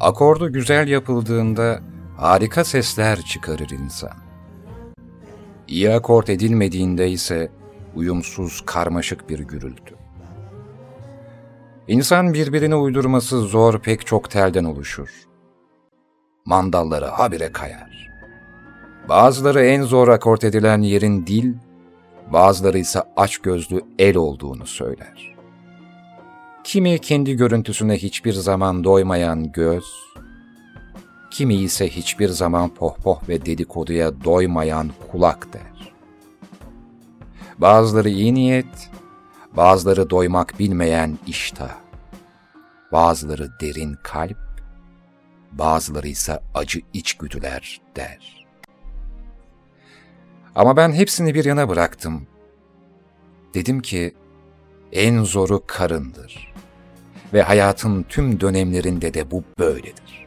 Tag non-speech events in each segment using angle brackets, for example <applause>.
Akordu güzel yapıldığında harika sesler çıkarır insan. İyi akort edilmediğinde ise uyumsuz, karmaşık bir gürültü. İnsan birbirine uydurması zor pek çok telden oluşur. Mandalları habire kayar. Bazıları en zor akort edilen yerin dil, bazıları ise aç gözlü el olduğunu söyler. Kimi kendi görüntüsüne hiçbir zaman doymayan göz, kimi ise hiçbir zaman pohpoh ve dedikoduya doymayan kulak der. Bazıları iyi niyet, bazıları doymak bilmeyen iştah, bazıları derin kalp, bazıları ise acı içgüdüler der. Ama ben hepsini bir yana bıraktım. Dedim ki, en zoru karındır. Ve hayatın tüm dönemlerinde de bu böyledir.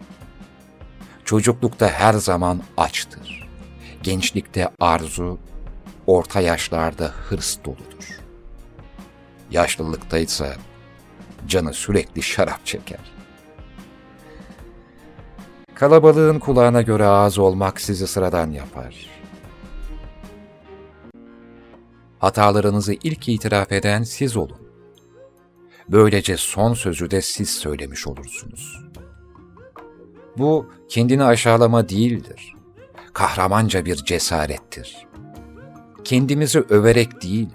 Çocuklukta her zaman açtır. Gençlikte arzu, orta yaşlarda hırs doludur. Yaşlılıkta ise canı sürekli şarap çeker. Kalabalığın kulağına göre ağız olmak sizi sıradan yapar. Hatalarınızı ilk itiraf eden siz olun. Böylece son sözü de siz söylemiş olursunuz. Bu kendini aşağılama değildir. Kahramanca bir cesarettir. Kendimizi överek değil,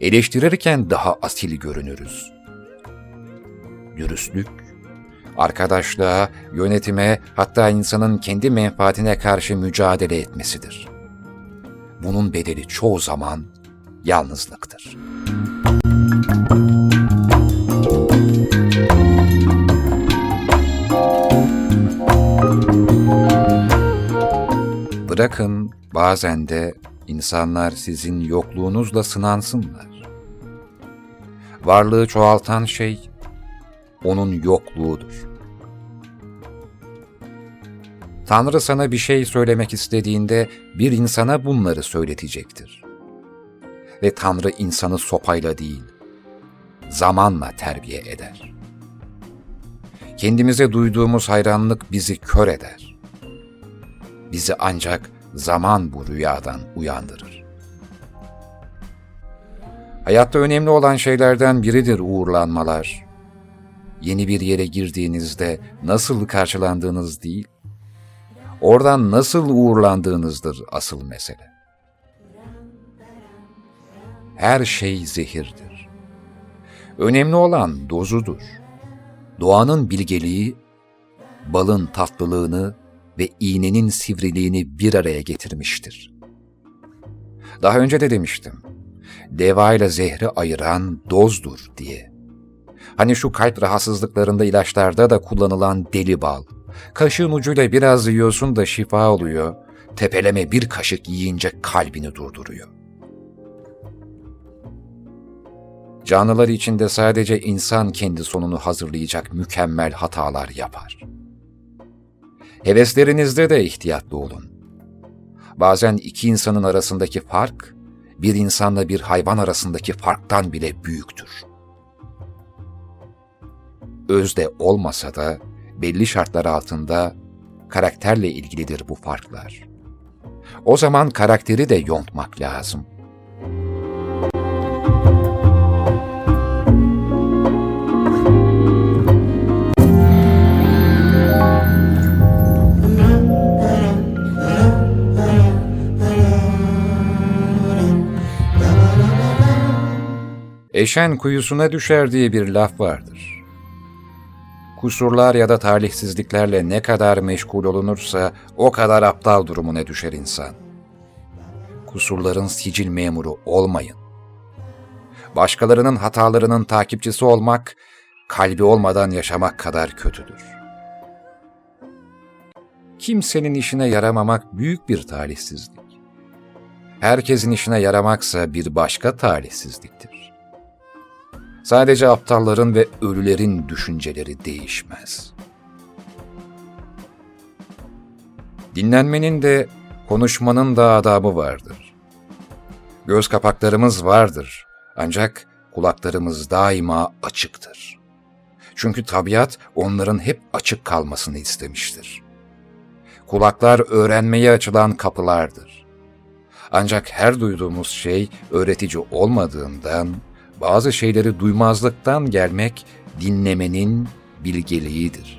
eleştirirken daha asil görünürüz. Dürüstlük, arkadaşlığa, yönetime, hatta insanın kendi menfaatine karşı mücadele etmesidir. Bunun bedeli çoğu zaman yalnızlıktır. Bırakın bazen de insanlar sizin yokluğunuzla sınansınlar. Varlığı çoğaltan şey onun yokluğudur. Tanrı sana bir şey söylemek istediğinde bir insana bunları söyletecektir. Ve Tanrı insanı sopayla değil, zamanla terbiye eder. Kendimize duyduğumuz hayranlık bizi kör eder. Bizi ancak zaman bu rüyadan uyandırır. Hayatta önemli olan şeylerden biridir uğurlanmalar. Yeni bir yere girdiğinizde nasıl karşılandığınız değil, oradan nasıl uğurlandığınızdır asıl mesele. Her şey zehirdir. Önemli olan dozudur. Doğanın bilgeliği, balın tatlılığını ve iğnenin sivriliğini bir araya getirmiştir. Daha önce de demiştim, deva ile zehri ayıran dozdur diye. Hani şu kalp rahatsızlıklarında ilaçlarda da kullanılan deli bal. Kaşığın ucuyla biraz yiyorsun da şifa oluyor. Tepeleme bir kaşık yiyince kalbini durduruyor. Canlılar içinde sadece insan kendi sonunu hazırlayacak mükemmel hatalar yapar. Heveslerinizde de ihtiyatlı olun. Bazen iki insanın arasındaki fark, bir insanla bir hayvan arasındaki farktan bile büyüktür. Özde olmasa da belli şartlar altında karakterle ilgilidir bu farklar. O zaman karakteri de yontmak lazım.'' Eşen kuyusuna düşer diye bir laf vardır. Kusurlar ya da talihsizliklerle ne kadar meşgul olunursa o kadar aptal durumuna düşer insan. Kusurların sicil memuru olmayın. Başkalarının hatalarının takipçisi olmak, kalbi olmadan yaşamak kadar kötüdür. Kimsenin işine yaramamak büyük bir talihsizlik. Herkesin işine yaramaksa bir başka talihsizliktir. Sadece aptalların ve ölülerin düşünceleri değişmez. Dinlenmenin de, konuşmanın da adabı vardır. Göz kapaklarımız vardır ancak kulaklarımız daima açıktır. Çünkü tabiat onların hep açık kalmasını istemiştir. Kulaklar öğrenmeye açılan kapılardır. Ancak her duyduğumuz şey öğretici olmadığından, bazı şeyleri duymazlıktan gelmek dinlemenin bilgeliğidir.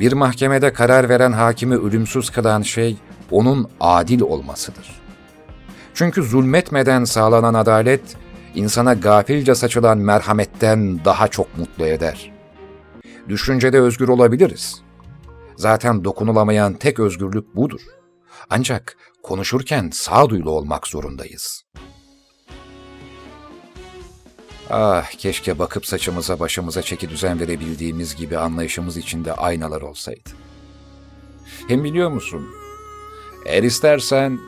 Bir mahkemede karar veren hakimi ölümsüz kılan şey onun adil olmasıdır. Çünkü zulmetmeden sağlanan adalet, insana gafilce saçılan merhametten daha çok mutlu eder. Düşüncede özgür olabiliriz. Zaten dokunulamayan tek özgürlük budur. Ancak konuşurken sağduyulu olmak zorundayız. Ah keşke bakıp saçımıza başımıza çeki düzen verebildiğimiz gibi anlayışımız içinde aynalar olsaydı. Hem biliyor musun? Eğer istersen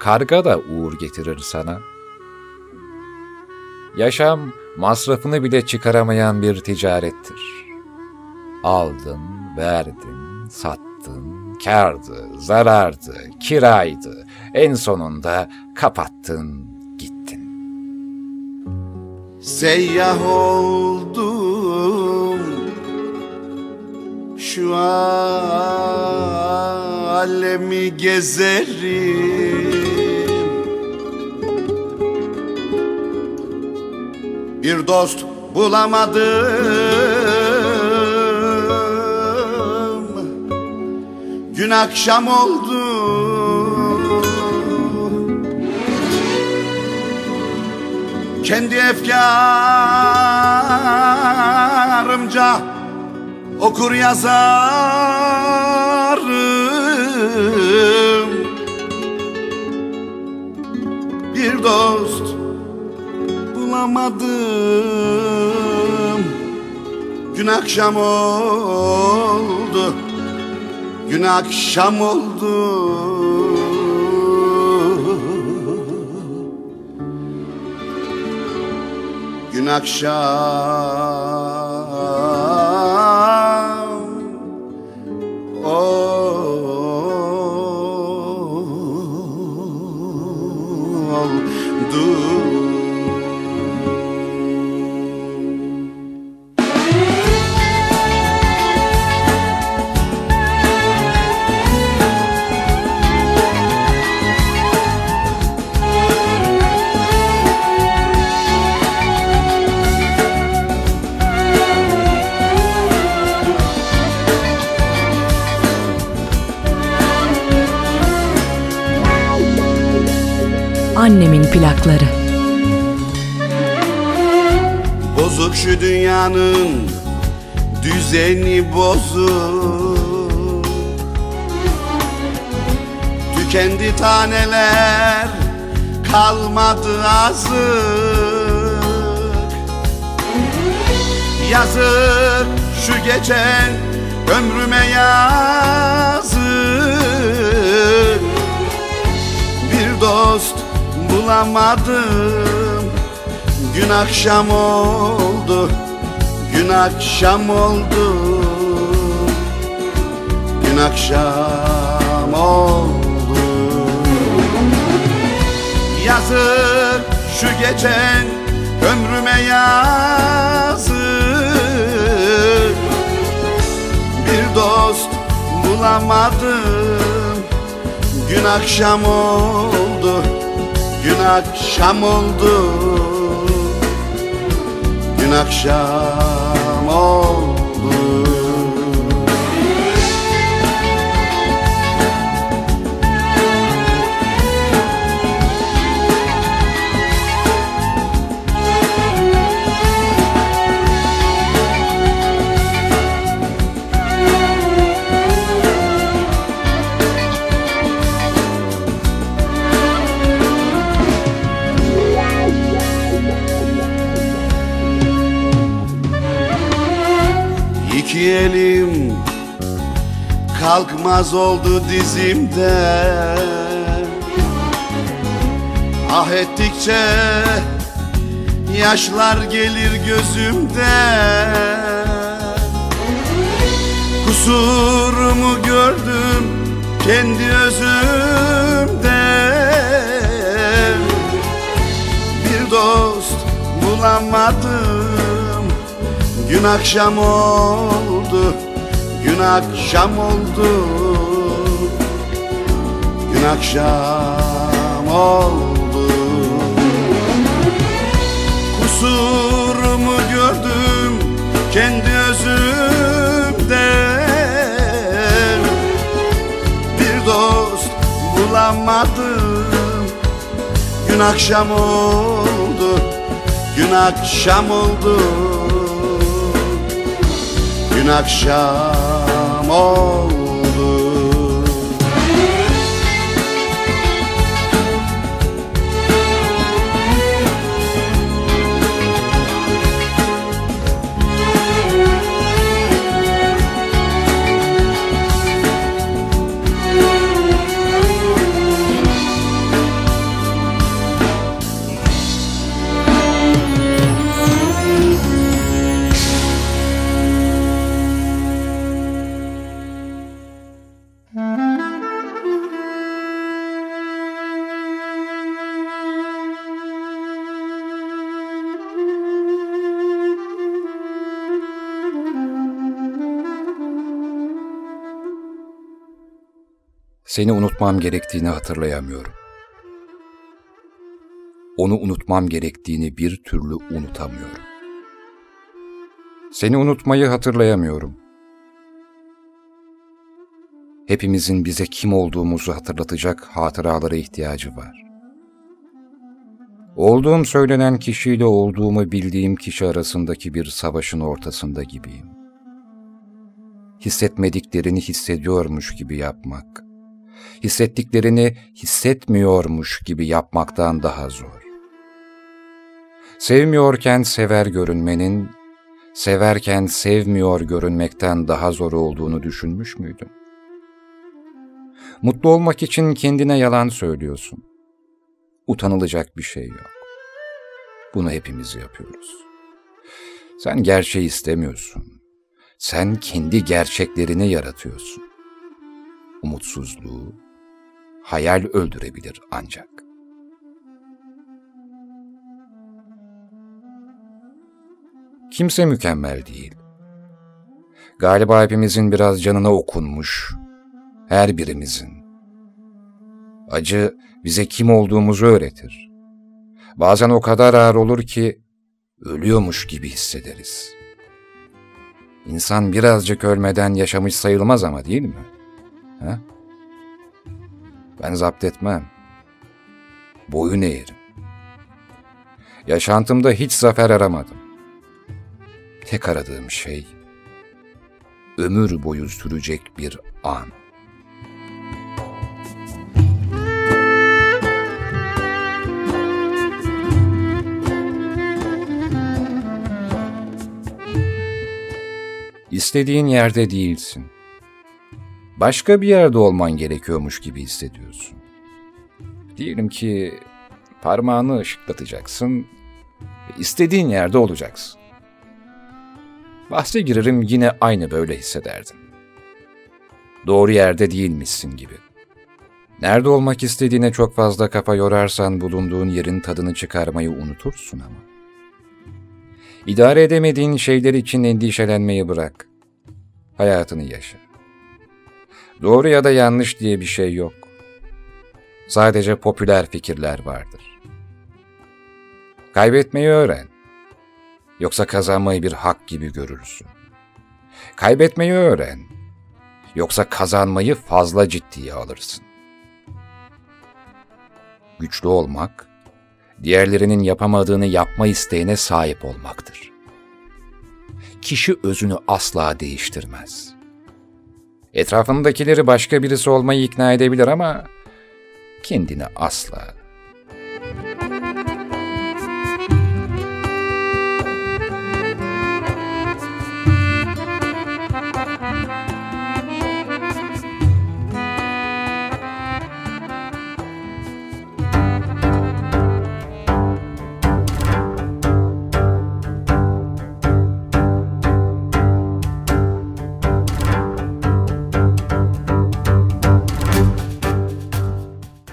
karga da uğur getirir sana. Yaşam masrafını bile çıkaramayan bir ticarettir. Aldın, verdin, sattın, kardı, zarardı, kiraydı. En sonunda kapattın, gittin. Seyyah oldum Şu alemi gezerim Bir dost bulamadım Gün akşam oldu. Kendi efkarımca okur yazarım. Bir dost bulamadım. Gün akşam oldu Gün akşam oldu. Gün akşam oldu Annemin plakları. Bozuk şu dünyanın düzeni bozuk. Tükendi taneler kalmadı azık. Yazık şu geçen ömrüme yazık. Bir dost bulamadım Gün akşam oldu Gün akşam oldu. Gün akşam oldu. Yazık şu geçen ömrüme yazık. Bir dost bulamadım. Gün akşam oldu akşam oldu. Gün akşam İki elim kalkmaz oldu dizimden Ah ettikçe yaşlar gelir gözümden Kusurumu gördüm kendi özümden Bir dost bulamadım. Gün akşam oldu Gün akşam oldu. Gün akşam oldu. Kusurumu gördüm kendi özümde Bir dost bulamadım. Gün akşam oldu. Gün akşam oldu Gün akşam oldu Seni unutmam gerektiğini hatırlayamıyorum. Onu unutmam gerektiğini bir türlü unutamıyorum. Seni unutmayı hatırlayamıyorum. Hepimizin bize kim olduğumuzu hatırlatacak hatıralara ihtiyacı var. Olduğum söylenen kişiyle olduğumu bildiğim kişi arasındaki bir savaşın ortasında gibiyim. Hissetmediklerini hissediyormuş gibi yapmak, hissettiklerini hissetmiyormuş gibi yapmaktan daha zor. Sevmiyorken sever görünmenin, severken sevmiyor görünmekten daha zor olduğunu düşünmüş müydün? Mutlu olmak için kendine yalan söylüyorsun. Utanılacak bir şey yok. Bunu hepimiz yapıyoruz. Sen gerçeği istemiyorsun. Sen kendi gerçeklerini yaratıyorsun. Umutsuzluğu, hayal öldürebilir ancak. Kimse mükemmel değil. Galiba hepimizin biraz canına okunmuş, her birimizin. Acı bize kim olduğumuzu öğretir. Bazen o kadar ağır olur ki ölüyormuş gibi hissederiz. İnsan birazcık ölmeden yaşamış sayılmaz ama değil mi? Ha? Ben zapt etmem. Boyun eğerim. Yaşantımda hiç zafer aramadım. Tek aradığım şey ömür boyu sürecek bir an. İstediğin yerde değilsin. Başka bir yerde olman gerekiyormuş gibi hissediyorsun. Diyelim ki parmağını ışıklatacaksın ve istediğin yerde olacaksın. Bahse girerim yine aynı böyle hissederdin. Doğru yerde değilmişsin gibi. Nerede olmak istediğine çok fazla kafa yorarsan bulunduğun yerin tadını çıkarmayı unutursun ama. İdare edemediğin şeyler için endişelenmeyi bırak. Hayatını yaşa. Doğru ya da yanlış diye bir şey yok. Sadece popüler fikirler vardır. Kaybetmeyi öğren. Yoksa kazanmayı bir hak gibi görürsün. Kaybetmeyi öğren. Yoksa kazanmayı fazla ciddiye alırsın. Güçlü olmak, diğerlerinin yapamadığını yapma isteğine sahip olmaktır. Kişi özünü asla değiştirmez. Etrafındakileri başka birisi olmayı ikna edebilir ama kendini asla.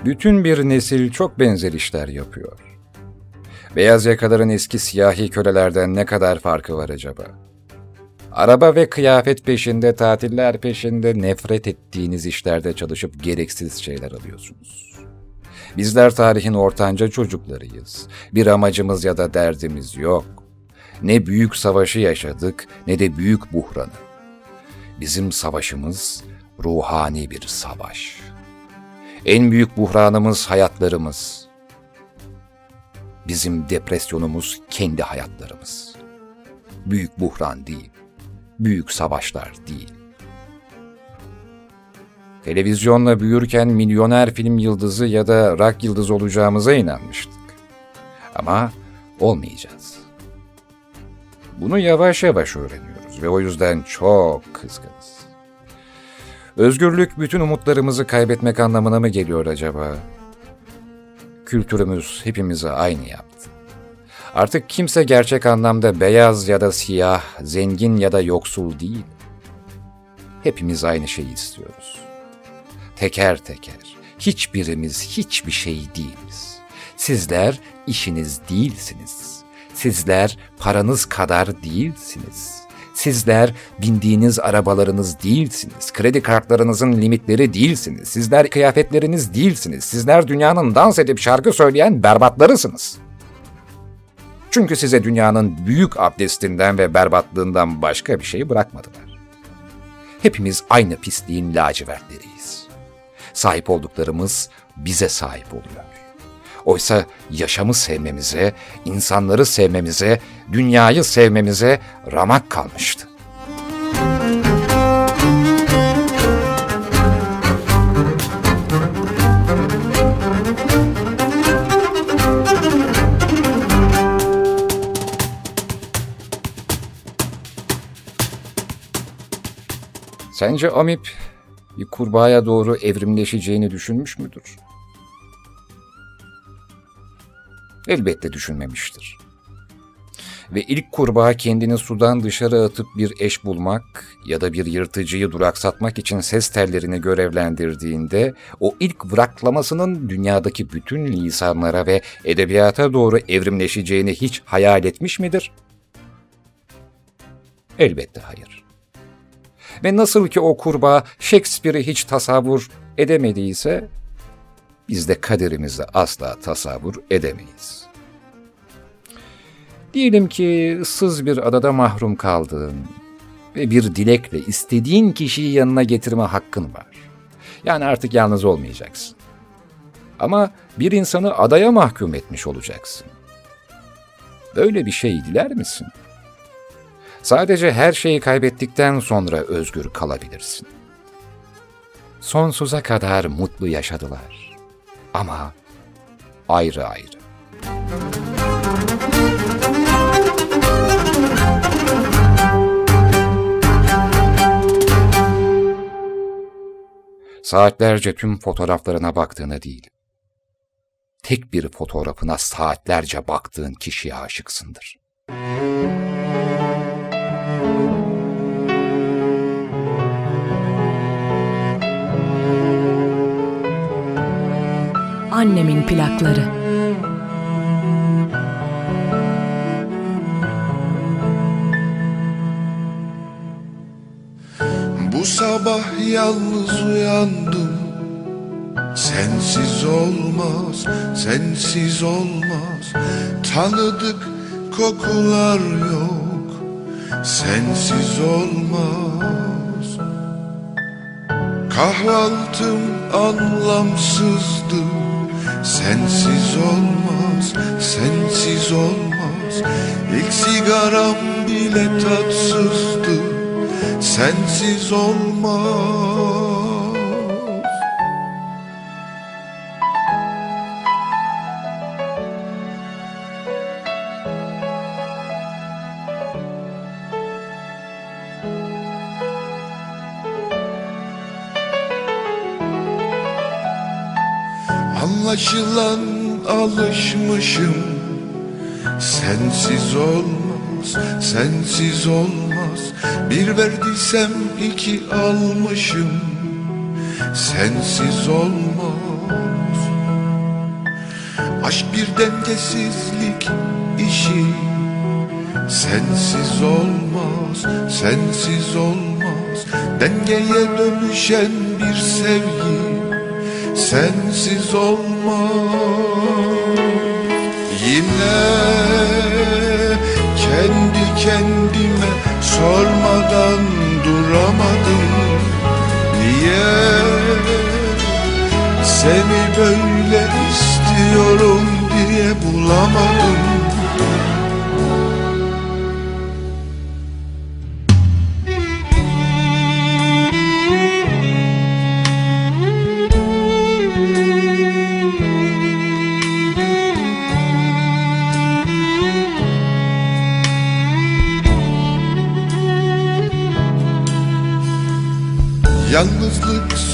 Bütün bir nesil çok benzer işler yapıyor. Beyaz yakaların eski siyahi kölelerden ne kadar farkı var acaba? Araba ve kıyafet peşinde, tatiller peşinde, nefret ettiğiniz işlerde çalışıp gereksiz şeyler alıyorsunuz. Bizler tarihin ortanca çocuklarıyız. Bir amacımız ya da derdimiz yok. Ne büyük savaşı yaşadık ne de büyük buhranı. Bizim savaşımız ruhani bir savaş. En büyük buhranımız hayatlarımız. Bizim depresyonumuz kendi hayatlarımız. Büyük buhran değil, büyük savaşlar değil. Televizyonla büyürken milyoner film yıldızı ya da rock yıldızı olacağımıza inanmıştık. Ama olmayacağız. Bunu yavaş yavaş öğreniyoruz ve o yüzden çok kızgınız. Özgürlük bütün umutlarımızı kaybetmek anlamına mı geliyor acaba? Kültürümüz hepimizi aynı yaptı. Artık kimse gerçek anlamda beyaz ya da siyah, zengin ya da yoksul değil. Hepimiz aynı şeyi istiyoruz. Teker teker, hiçbirimiz hiçbir şey değiliz. Sizler işiniz değilsiniz. Sizler paranız kadar değilsiniz. Sizler bindiğiniz arabalarınız değilsiniz. Kredi kartlarınızın limitleri değilsiniz. Sizler kıyafetleriniz değilsiniz. Sizler dünyanın dans edip şarkı söyleyen berbatlarısınız. Çünkü size dünyanın büyük abdestinden ve berbatlığından başka bir şey bırakmadılar. Hepimiz aynı pisliğin lacivertleriyiz. Sahip olduklarımız bize sahip oluyor. Oysa yaşamı sevmemize, insanları sevmemize, dünyayı sevmemize ramak kalmıştı. Sence Amip bir kurbağaya doğru evrimleşeceğini düşünmüş müdür? Elbette düşünmemiştir. Ve ilk kurbağa kendini sudan dışarı atıp bir eş bulmak ya da bir yırtıcıyı duraksatmak için ses tellerini görevlendirdiğinde o ilk vıraklamasının dünyadaki bütün lisanlara ve edebiyata doğru evrimleşeceğini hiç hayal etmiş midir? Elbette hayır. Ve nasıl ki o kurbağa Shakespeare'i hiç tasavvur edemediyse, biz de kaderimizi asla tasavvur edemeyiz. Diyelim ki ıssız bir adada mahrum kaldın ve bir dilekle istediğin kişiyi yanına getirme hakkın var. Yani artık yalnız olmayacaksın. Ama bir insanı adaya mahkum etmiş olacaksın. Böyle bir şey diler misin? Sadece her şeyi kaybettikten sonra özgür kalabilirsin. Sonsuza kadar mutlu yaşadılar. Ama ayrı ayrı. Saatlerce tüm fotoğraflarına baktığına değil, tek bir fotoğrafına saatlerce baktığın kişiye aşıksındır. Annemin plakları. Bu sabah yalnız uyandım. Sensiz olmaz, sensiz olmaz. Tanıdık kokular yok Sensiz olmaz. Kahvaltım anlamsızdı Sensiz olmaz, sensiz olmaz. İlk sigaram bile tatsızdı. Sensiz olmaz Anlaşılan alışmışım. Sensiz olmaz, sensiz olmaz. Bir verdiysem iki almışım. Sensiz olmaz. Aşk bir dengesizlik işi. Sensiz olmaz, sensiz olmaz. Dengeye dönüşen bir sevgi. Sensiz olmaz Yine kendi kendime sormadan duramadım. Niye seni böyle istiyorum diye bulamadım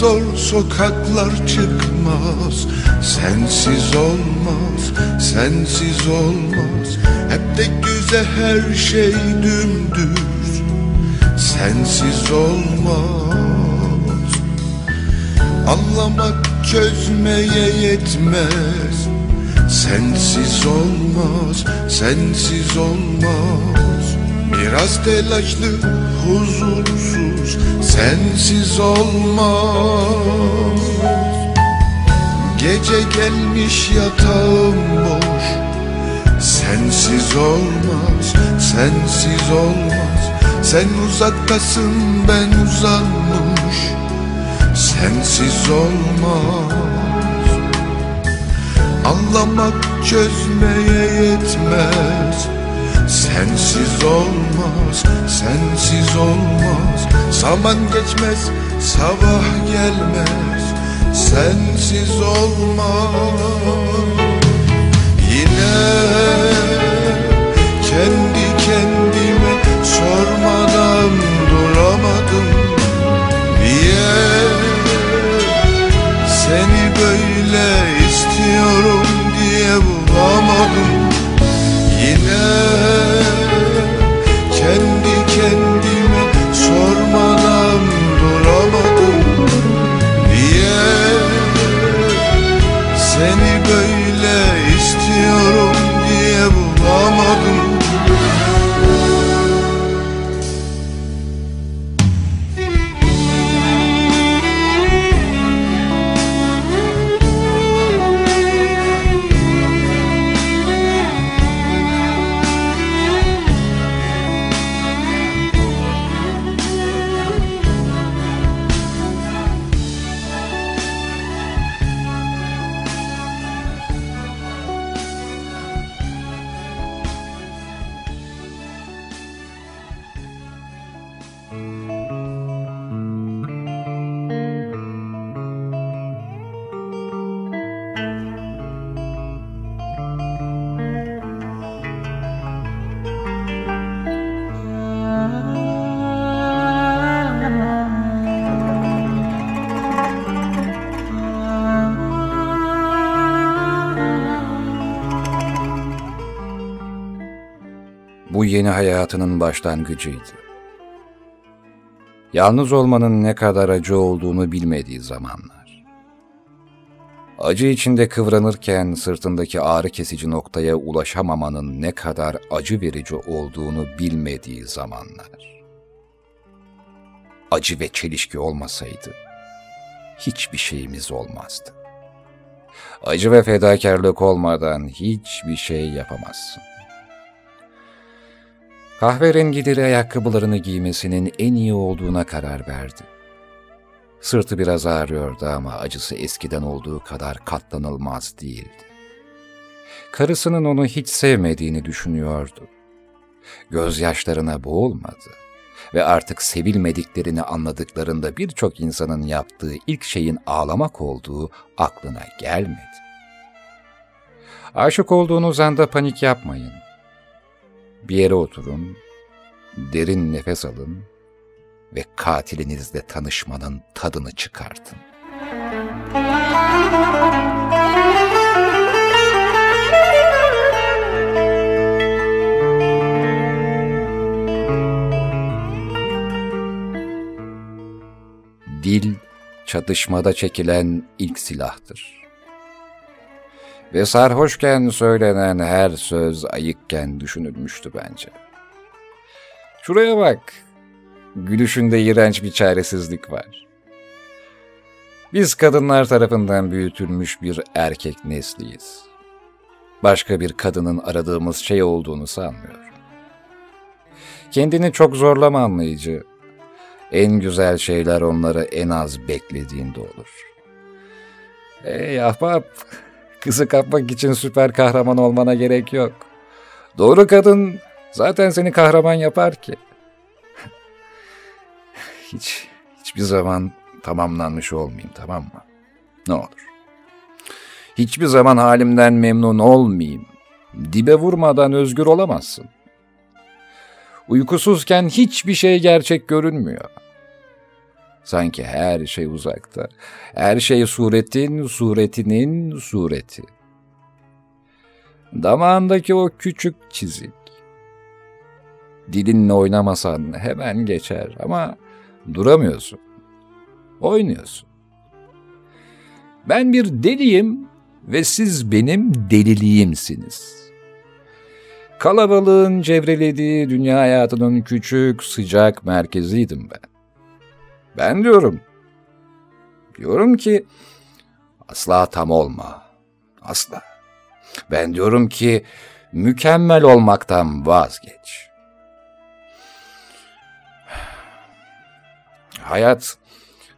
zor sokaklar çıkmaz. Sensiz olmaz, sensiz olmaz. Hep de güzel her şey dümdüz. Sensiz olmaz. Anlamak çözmeye yetmez. Sensiz olmaz, sensiz olmaz. Biraz telaşlı, huzursuz, sensiz olmaz. Gece gelmiş yatağım boş. Sensiz olmaz, sensiz olmaz. Sen uzaktasın ben uzanmış. Sensiz olmaz. Anlamak çözmeye yetmez Sensiz olmaz, sensiz olmaz. Zaman geçmez, sabah gelmez. Sensiz olmaz. Yine kendi kendime sormadan duramadım. Niye seni böyle istiyorum diye bulamadım Bu yeni hayatının başlangıcıydı. Yalnız olmanın ne kadar acı olduğunu bilmediği zamanlar. Acı içinde kıvranırken sırtındaki ağrı kesici noktaya ulaşamamanın ne kadar acı verici olduğunu bilmediği zamanlar. Acı ve çelişki olmasaydı hiçbir şeyimiz olmazdı. Acı ve fedakarlık olmadan hiçbir şey yapamazsın. Kahverengileri ayakkabılarını giymesinin en iyi olduğuna karar verdi. Sırtı biraz ağrıyordu ama acısı eskiden olduğu kadar katlanılmaz değildi. Karısının onu hiç sevmediğini düşünüyordu. Gözyaşlarına boğulmadı ve artık sevilmediklerini anladıklarında birçok insanın yaptığı ilk şeyin ağlamak olduğu aklına gelmedi. Aşık olduğunuz anda panik yapmayın. Bir yere oturun, derin nefes alın ve katilinizle tanışmanın tadını çıkartın. Dil, çatışmada çekilen ilk silahtır. Ve sarhoşken söylenen her söz ayıkken düşünülmüştü bence. Şuraya bak. Gülüşünde iğrenç bir çaresizlik var. Biz kadınlar tarafından büyütülmüş bir erkek nesliyiz. Başka bir kadının aradığımız şey olduğunu sanmıyorum. Kendini çok zorlama anlayıcı. En güzel şeyler onları en az beklediğinde olur. Ey ahbap, kızı kapmak için süper kahraman olmana gerek yok. Doğru kadın zaten seni kahraman yapar ki. <laughs> Hiç, hiçbir zaman tamamlanmış olmayayım tamam mı? Ne olur. Hiçbir zaman halimden memnun olmayayım. Dibe vurmadan özgür olamazsın. Uykusuzken hiçbir şey gerçek görünmüyor. Sanki her şey uzakta. Her şey suretin, suretinin sureti. Damağındaki o küçük çizik. Dilinle oynamasan hemen geçer ama duramıyorsun. Oynuyorsun. Ben bir deliyim ve siz benim deliliğimsiniz. Kalabalığın çevrelediği dünya hayatının küçük, sıcak merkeziydim ben. Ben diyorum. Diyorum ki asla tam olma. Asla. Ben diyorum ki mükemmel olmaktan vazgeç. Hayat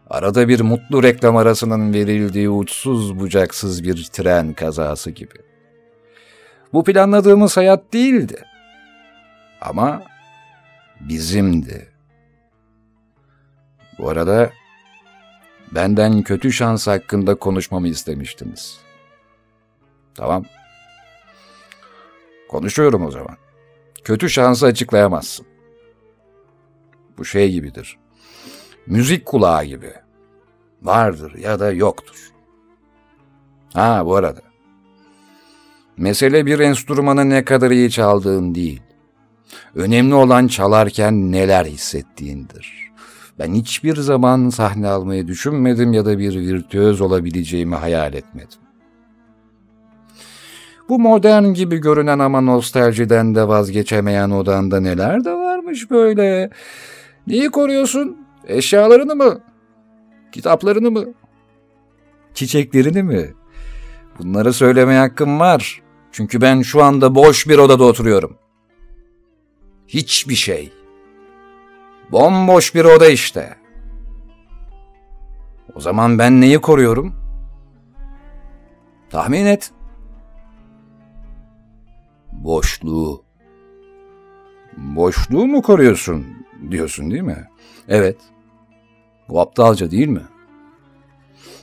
arada bir mutlu reklam arasının verildiği uçsuz bucaksız bir tren kazası gibi. Bu planladığımız hayat değildi. Ama bizimdi. Bu arada benden kötü şans hakkında konuşmamı istemiştiniz. Tamam. Konuşuyorum o zaman. Kötü şansı açıklayamazsın. Bu şey gibidir. Müzik kulağı gibi. Vardır ya da yoktur. Ha bu arada. Mesele bir enstrümanı ne kadar iyi çaldığın değil. Önemli olan çalarken neler hissettiğindir. Ben hiçbir zaman sahne almayı düşünmedim ya da bir virtüöz olabileceğimi hayal etmedim. Bu modern gibi görünen ama nostaljiden de vazgeçemeyen odanda neler de varmış böyle. Neyi koruyorsun? Eşyalarını mı? Kitaplarını mı? Çiçeklerini mi? Bunları söylemeye hakkım var. Çünkü ben şu anda boş bir odada oturuyorum. Hiçbir şey. Bomboş bir oda işte. O zaman ben neyi koruyorum? Tahmin et. Boşluğu. Boşluğu mu koruyorsun diyorsun değil mi? Evet. Bu aptalca değil mi?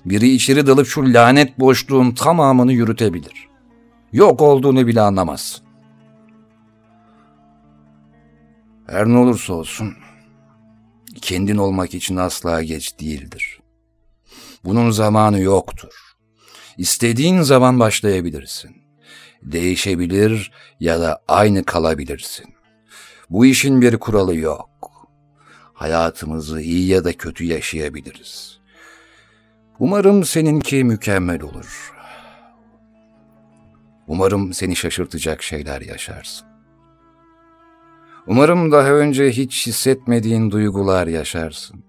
Biri içeri dalıp şu lanet boşluğun tamamını yürütebilir. Yok olduğunu bile anlamazsın. Her ne olursa olsun kendin olmak için asla geç değildir. Bunun zamanı yoktur. İstediğin zaman başlayabilirsin. Değişebilir ya da aynı kalabilirsin. Bu işin bir kuralı yok. Hayatımızı iyi ya da kötü yaşayabiliriz. Umarım seninki mükemmel olur. Umarım seni şaşırtacak şeyler yaşarsın. Umarım daha önce hiç hissetmediğin duygular yaşarsın.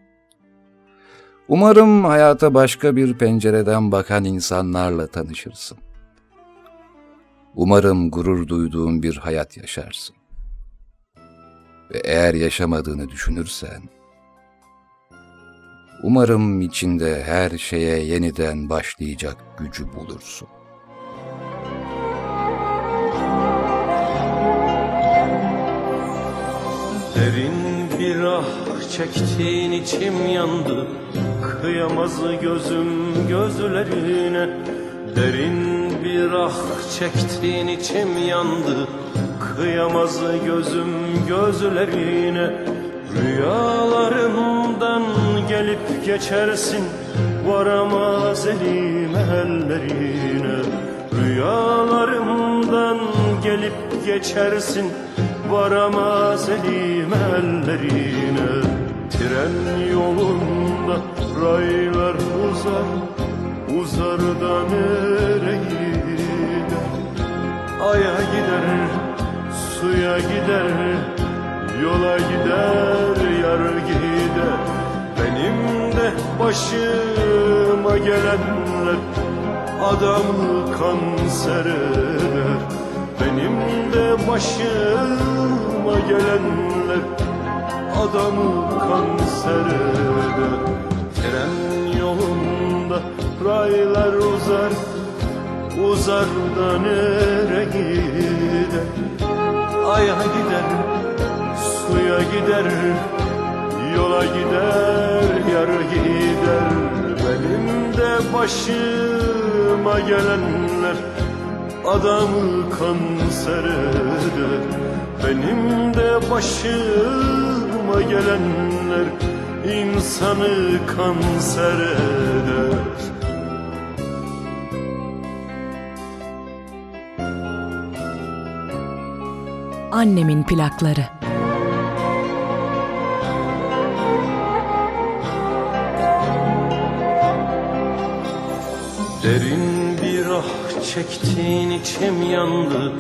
Umarım hayata başka bir pencereden bakan insanlarla tanışırsın. Umarım gurur duyduğun bir hayat yaşarsın. Ve eğer yaşamadığını düşünürsen, umarım içinde her şeye yeniden başlayacak gücü bulursun. Derin bir ah çektiğin içim yandı. Kıyamaz gözüm gözlerine. Derin bir ah çektiğin içim yandı. Kıyamaz gözüm gözlerine. Rüyalarımdan gelip geçersin Varamaz elim ellerine. Rüyalarımdan gelip geçersin Varamaz elim ellerine. Tren yolunda raylar uzar Uzar da nereye Aya gider, suya gider Yola gider, yar gider. Benim de başıma gelenler Adamı kanser eder Benim de başıma gelenler Adamı kanser eder Tren yolunda raylar uzar Uzar da nereye gider? Aya gider, suya gider Yola gider, yar gider. Benim de başıma gelenler Adamı kanser eder Benim de başıma gelenler insanı kanser eder Annemin plakları. Derin çektin içim yandı.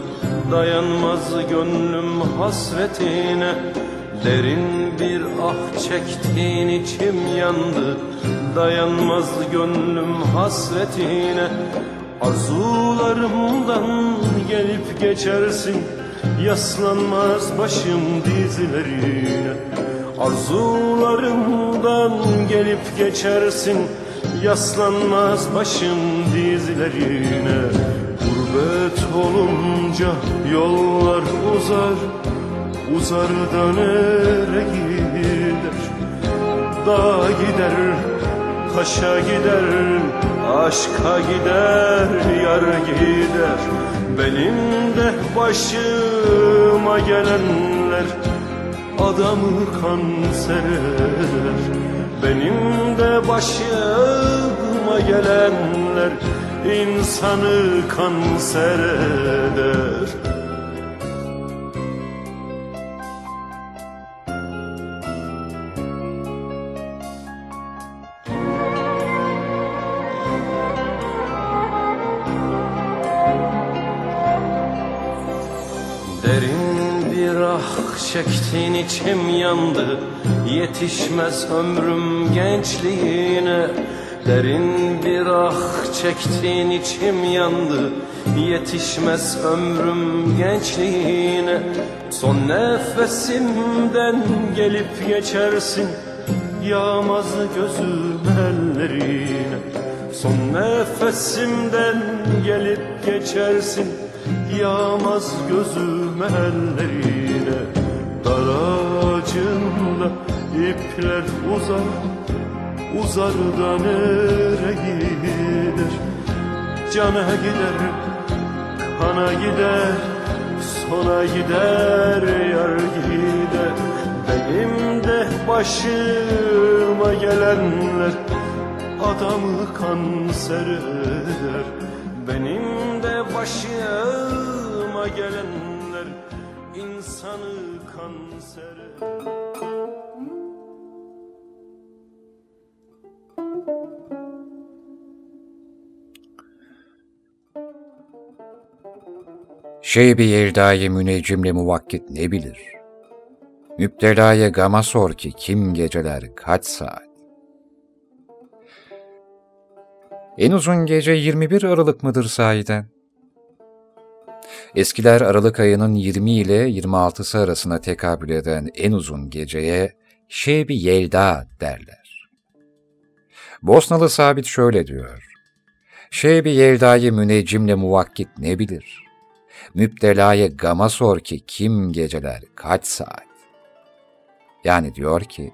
Dayanmaz gönlüm hasretine. Derin bir ah çektin içim yandı. Dayanmaz gönlüm hasretine. Arzularımdan gelip geçersin. Yaslanmaz başım dizlerine Arzularımdan gelip geçersin Yaslanmaz başım dizlerine. Gurbet olunca yollar uzar Uzar da nereye gider. Dağa gider, taşa gider Aşka gider, yar gider. Benim de başıma gelenler Adamı kanser eder Benim de başıma gelenler insanı kanser eder. Derin bir ah çektin içim yandı Yetişmez ömrüm gençliğine. Derin bir ah çektin içim yandı. Yetişmez ömrüm gençliğine. Son nefesimden gelip geçersin Yağmaz gözüm ellerine. Son nefesimden gelip geçersin Yağmaz gözüm ellerine. Dar ağacında ipler uzar Uzar da nereye gider? Cana gider, kana gider Sona gider, yar gider. Benim de başıma gelenler Adamı kanser eder. Benim de başıma gelenler insanı kanser eder Şeybi yerdayı müneccimle muvakkit ne bilir? Müptelaya gama sor ki kim geceler kaç saat? En uzun gece 21 Aralık mıdır sahiden? Eskiler Aralık ayının 20 ile 26'sı arasına tekabül eden en uzun geceye Şebi Yelda derler. Bosnalı Sabit şöyle diyor. Şebi Yelda'yı müneccimle muvakkit ne bilir? Müptelaya gama sor ki kim geceler kaç saat? Yani diyor ki,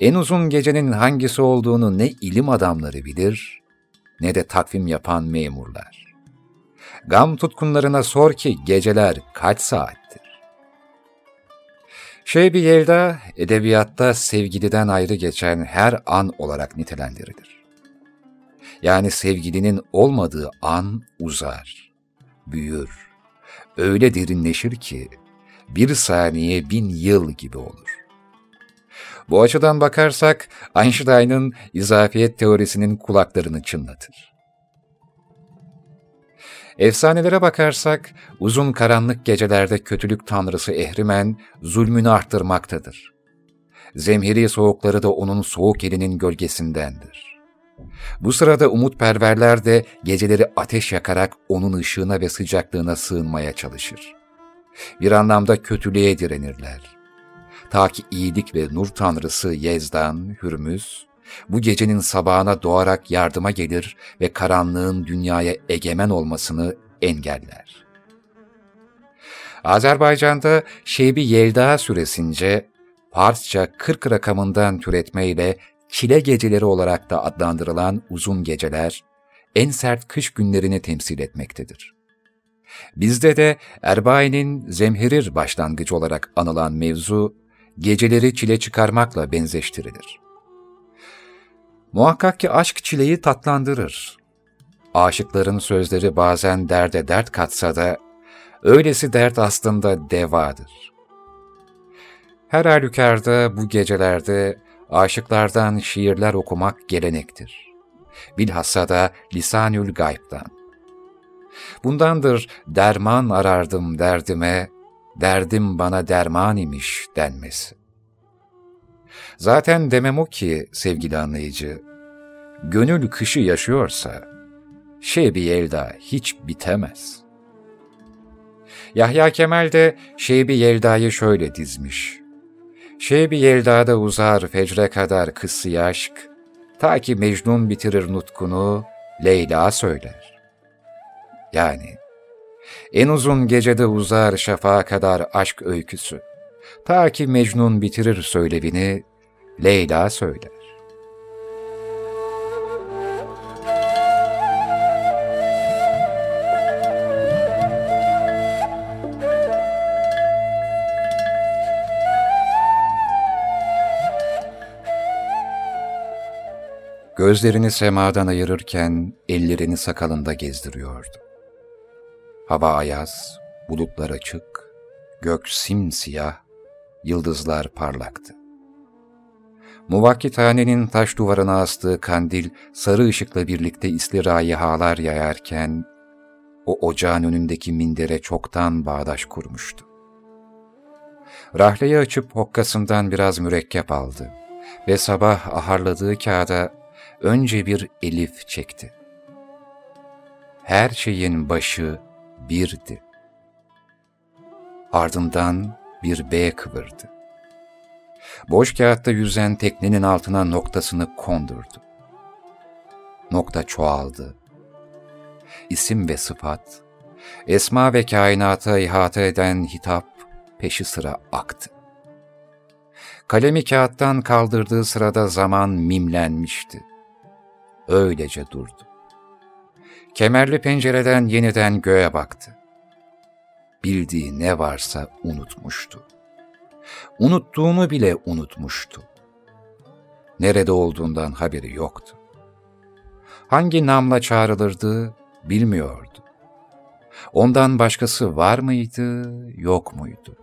en uzun gecenin hangisi olduğunu ne ilim adamları bilir, ne de takvim yapan memurlar. Gam tutkunlarına sor ki geceler kaç saattir? Şeybi Yelda, edebiyatta sevgiliden ayrı geçen her an olarak nitelendirilir. Yani sevgilinin olmadığı an uzar, büyür, öyle derinleşir ki bir saniye bin yıl gibi olur. Bu açıdan bakarsak Einstein'ın izafiyet teorisinin kulaklarını çınlatır. Efsanelere bakarsak uzun karanlık gecelerde kötülük tanrısı Ehrimen zulmünü arttırmaktadır. Zemheri soğukları da onun soğuk elinin gölgesindendir. Bu sırada umutperverler de geceleri ateş yakarak onun ışığına ve sıcaklığına sığınmaya çalışır. Bir anlamda kötülüğe direnirler. Ta ki iyilik ve nur tanrısı Yezdan, Hürmüz, bu gecenin sabahına doğarak yardıma gelir ve karanlığın dünyaya egemen olmasını engeller. Azerbaycan'da Şebi Yelda süresince Farsça 40 rakamından türetmeyle çile geceleri olarak da adlandırılan uzun geceler, en sert kış günlerini temsil etmektedir. Bizde de Erbain'in zemherir başlangıcı olarak anılan mevzu, geceleri çile çıkarmakla benzeştirilir. Muhakkak ki aşk çileyi tatlandırır. Aşıkların sözleri bazen derde dert katsa da, öylesi dert aslında devadır. Her halükarda bu gecelerde aşıklardan şiirler okumak gelenektir. Bilhassa da lisanül gayb'dan. Bundandır derman arardım derdime, derdim bana derman imiş denmesi. Zaten demem o ki sevgili anlayıcı, gönül kışı yaşıyorsa, Şebi Yelda hiç bitemez. Yahya Kemal de Şebi Yelda'yı şöyle dizmiş. Şebi Yelda'da uzar fecre kadar kıssı aşk, ta ki Mecnun bitirir nutkunu, Leyla söyler. Yani, en uzun gecede uzar şafağa kadar aşk öyküsü, ta ki Mecnun bitirir söylevini, Leyla söyler. Gözlerini semadan ayırırken ellerini sakalında gezdiriyordu. Hava ayaz, bulutlar açık, gök simsiyah, yıldızlar parlaktı. Muvakkithanenin taş duvarına astığı kandil sarı ışıkla birlikte isli rayihalar yayarken, o ocağın önündeki mindere çoktan bağdaş kurmuştu. Rahleyi açıp hokkasından biraz mürekkep aldı ve sabah aharladığı kağıda önce bir elif çekti. Her şeyin başı birdi. Ardından bir B kıvırdı. Boş kağıtta yüzen teknenin altına noktasını kondurdu. Nokta çoğaldı. İsim ve sıfat, esma ve kainata ihata eden hitap peşi sıra aktı. Kalemi kağıttan kaldırdığı sırada zaman mimlenmişti. Öylece durdu. Kemerli pencereden yeniden göğe baktı. Bildiği ne varsa unutmuştu unuttuğunu bile unutmuştu. Nerede olduğundan haberi yoktu. Hangi namla çağrılırdı bilmiyordu. Ondan başkası var mıydı, yok muydu?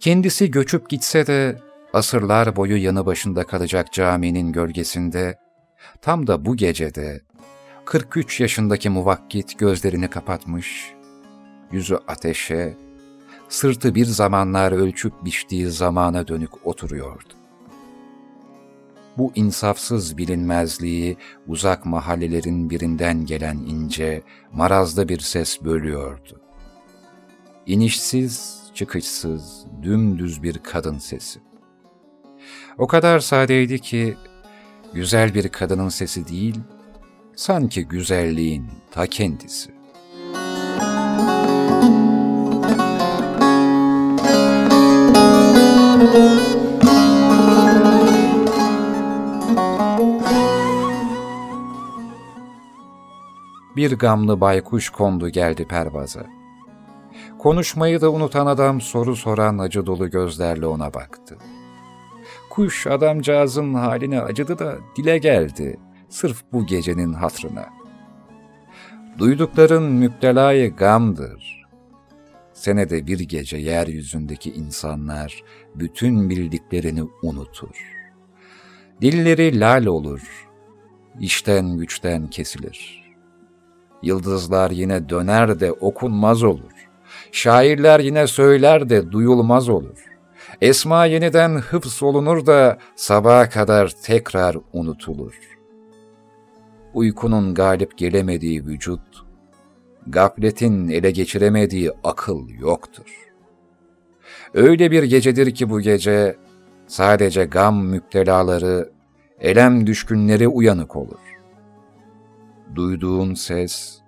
Kendisi göçüp gitse de asırlar boyu yanı başında kalacak caminin gölgesinde, tam da bu gecede 43 yaşındaki muvakkit gözlerini kapatmış, yüzü ateşe, sırtı bir zamanlar ölçüp biçtiği zamana dönük oturuyordu. Bu insafsız bilinmezliği uzak mahallelerin birinden gelen ince, marazlı bir ses bölüyordu. İnişsiz, çıkışsız, dümdüz bir kadın sesi. O kadar sadeydi ki, güzel bir kadının sesi değil, sanki güzelliğin ta kendisi. Bir gamlı baykuş kondu geldi pervaza. Konuşmayı da unutan adam soru soran acı dolu gözlerle ona baktı. Kuş adamcağızın haline acıdı da dile geldi, sırf bu gecenin hatrına. Duydukların müptelayı gamdır. Senede bir gece yeryüzündeki insanlar bütün bildiklerini unutur. Dilleri lal olur, işten güçten kesilir.'' Yıldızlar yine döner de okunmaz olur. Şairler yine söyler de duyulmaz olur. Esma yeniden hıfz olunur da sabaha kadar tekrar unutulur. Uykunun galip gelemediği vücut, gafletin ele geçiremediği akıl yoktur. Öyle bir gecedir ki bu gece sadece gam müptelaları, elem düşkünleri uyanık olur. Duyduğun ses,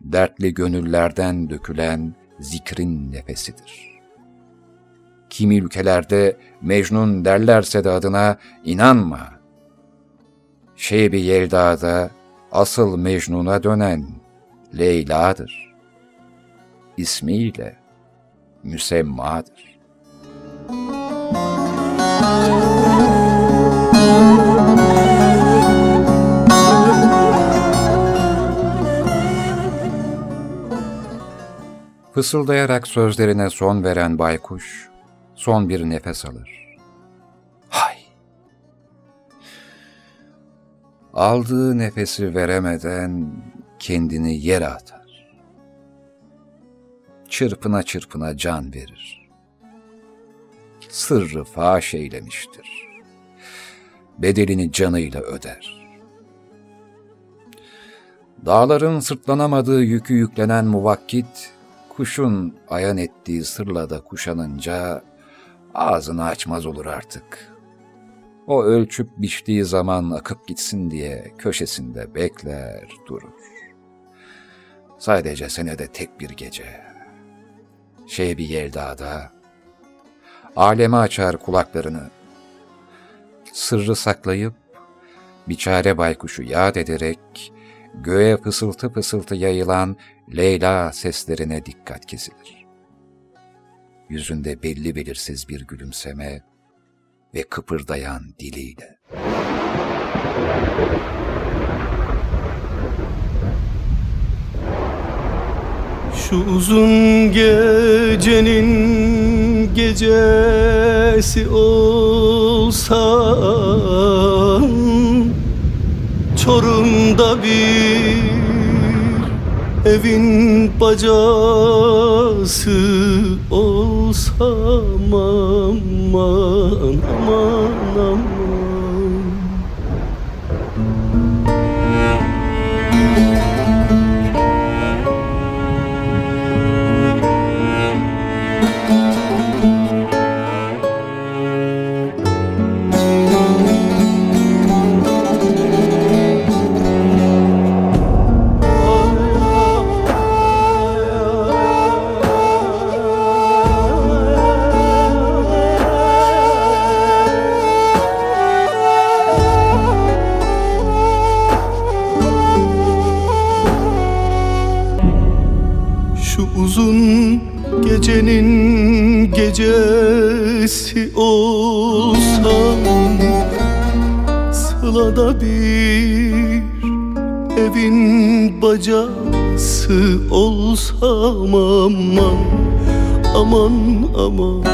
dertli gönüllerden dökülen zikrin nefesidir. Kimi ülkelerde Mecnun derlerse de adına inanma. Şeybi Yelda'da asıl Mecnun'a dönen Leyla'dır. İsmiyle müsemmadır. Fısıldayarak sözlerine son veren baykuş, son bir nefes alır. Hay! Aldığı nefesi veremeden kendini yere atar. Çırpına çırpına can verir. Sırrı faş eylemiştir. Bedelini canıyla öder. Dağların sırtlanamadığı yükü yüklenen muvakkit, kuşun ayan ettiği sırla da kuşanınca ağzını açmaz olur artık. O ölçüp biçtiği zaman akıp gitsin diye köşesinde bekler durur. Sadece senede tek bir gece. Şey bir Yelda'da, aleme açar kulaklarını. Sırrı saklayıp, biçare baykuşu yad ederek, göğe fısıltı fısıltı yayılan Leyla seslerine dikkat kesilir. Yüzünde belli belirsiz bir gülümseme ve kıpırdayan diliyle. Şu uzun gecenin gecesi olsan Çorum'da bir evin bacası olsam aman aman aman aman Aman aman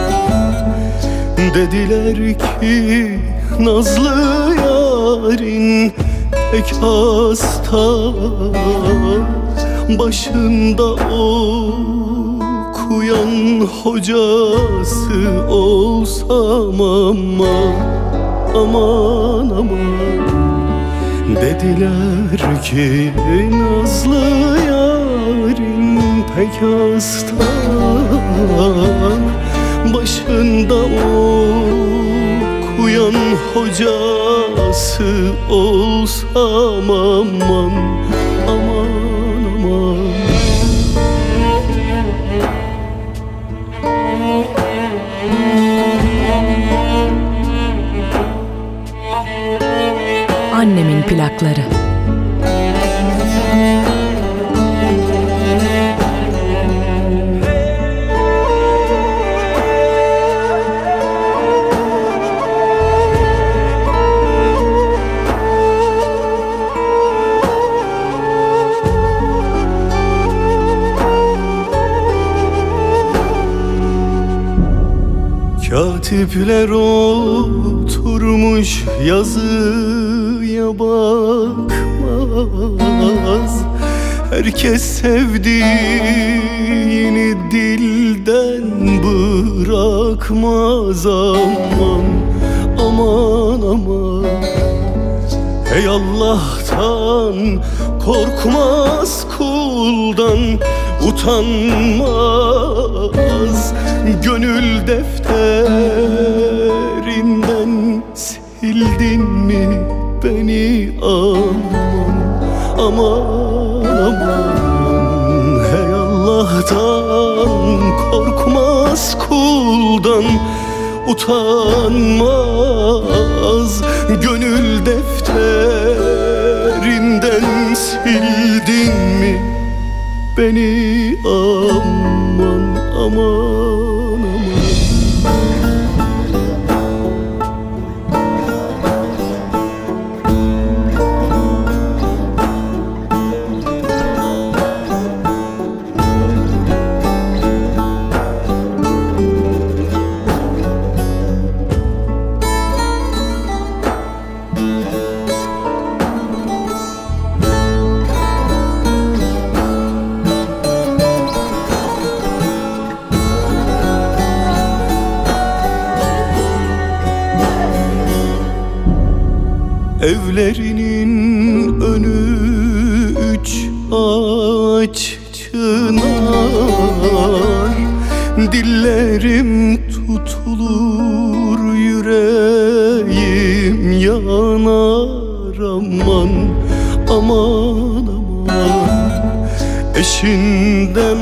Dediler ki Nazlı yarin pek hasta. Başında okuyan hocası olsam aman Aman aman. Dediler ki Nazlı pek hasta Başında okuyan hocası olsam aman Aman aman Annemin plakları. Katipler oturmuş yazıya bakmaz. Herkes sevdiğini dilden bırakmaz. Aman Aman aman. Ey Allah'tan korkmaz kuldan utanmaz Gönül defterinden sildin mi beni aman aman aman. Hey Allah'tan korkmaz kuldan utanmaz. Gönül defterinden sildin mi beni aman aman Eşinden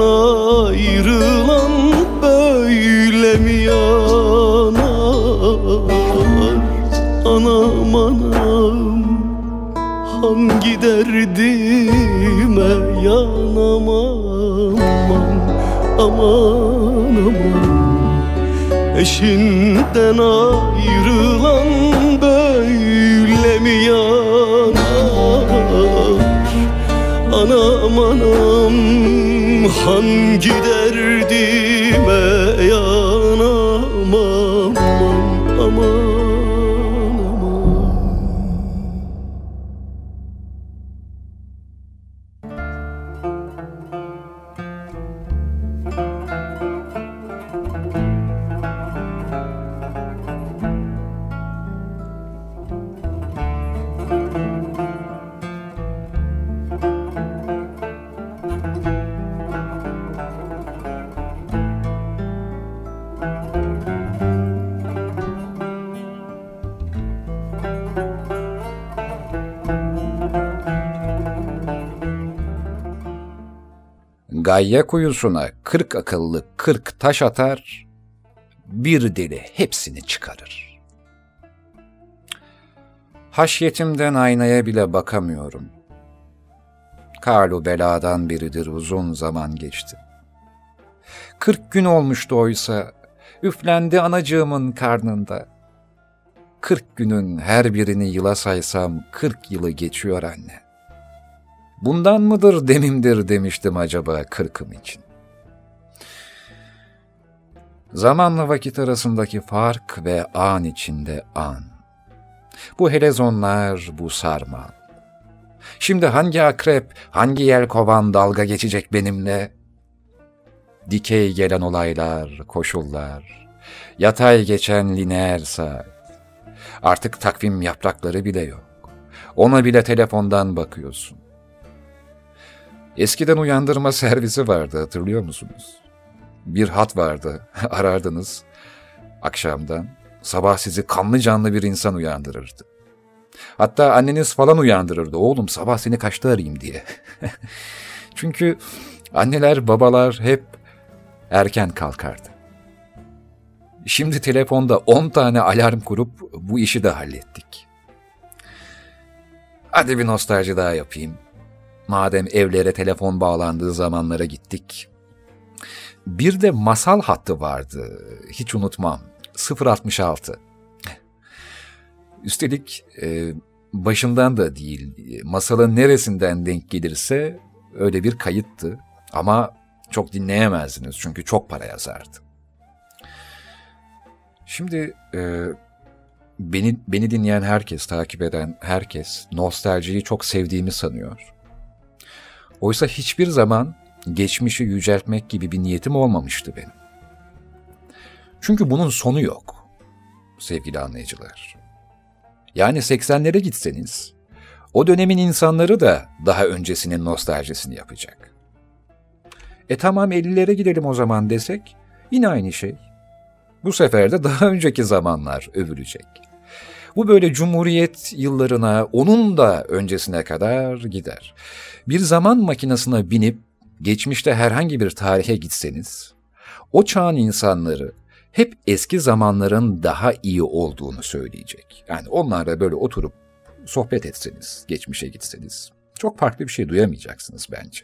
ayrılan böyle mi yanar? Anam anam Hangi derdime yanam aman Aman aman Eşinden ayrılan böyle mi yanar hangi derdime Gayya kuyusuna kırk akıllı kırk taş atar, bir deli hepsini çıkarır. Haşyetimden aynaya bile bakamıyorum. Kalu beladan biridir uzun zaman geçti. Kırk gün olmuştu oysa, üflendi anacığımın karnında. Kırk günün her birini yıla saysam kırk yılı geçiyor anne. Bundan mıdır demimdir demiştim acaba kırkım için. Zamanla vakit arasındaki fark ve an içinde an. Bu helezonlar, bu sarmal. Şimdi hangi akrep, hangi yelkovan dalga geçecek benimle? Dikey gelen olaylar, koşullar, yatay geçen lineer saat. Artık takvim yaprakları bile yok. Ona bile telefondan bakıyorsun. Eskiden uyandırma servisi vardı hatırlıyor musunuz? Bir hat vardı, <laughs> arardınız akşamdan. Sabah sizi kanlı canlı bir insan uyandırırdı. Hatta anneniz falan uyandırırdı. Oğlum sabah seni kaçta arayayım diye. <laughs> Çünkü anneler, babalar hep erken kalkardı. Şimdi telefonda 10 tane alarm kurup bu işi de hallettik. Hadi bir nostalji daha yapayım. Madem evlere telefon bağlandığı zamanlara gittik. Bir de masal hattı vardı. Hiç unutmam. 066. Üstelik e, başından da değil, masalın neresinden denk gelirse öyle bir kayıttı. Ama çok dinleyemezdiniz çünkü çok para yazardı. Şimdi e, beni beni dinleyen herkes, takip eden herkes nostaljiyi çok sevdiğimi sanıyor. Oysa hiçbir zaman geçmişi yüceltmek gibi bir niyetim olmamıştı benim. Çünkü bunun sonu yok sevgili anlayıcılar. Yani 80'lere gitseniz o dönemin insanları da daha öncesinin nostaljisini yapacak. E tamam 50'lere gidelim o zaman desek yine aynı şey. Bu sefer de daha önceki zamanlar övülecek. Bu böyle Cumhuriyet yıllarına, onun da öncesine kadar gider. Bir zaman makinesine binip geçmişte herhangi bir tarihe gitseniz, o çağın insanları hep eski zamanların daha iyi olduğunu söyleyecek. Yani onlarla böyle oturup sohbet etseniz, geçmişe gitseniz çok farklı bir şey duyamayacaksınız bence.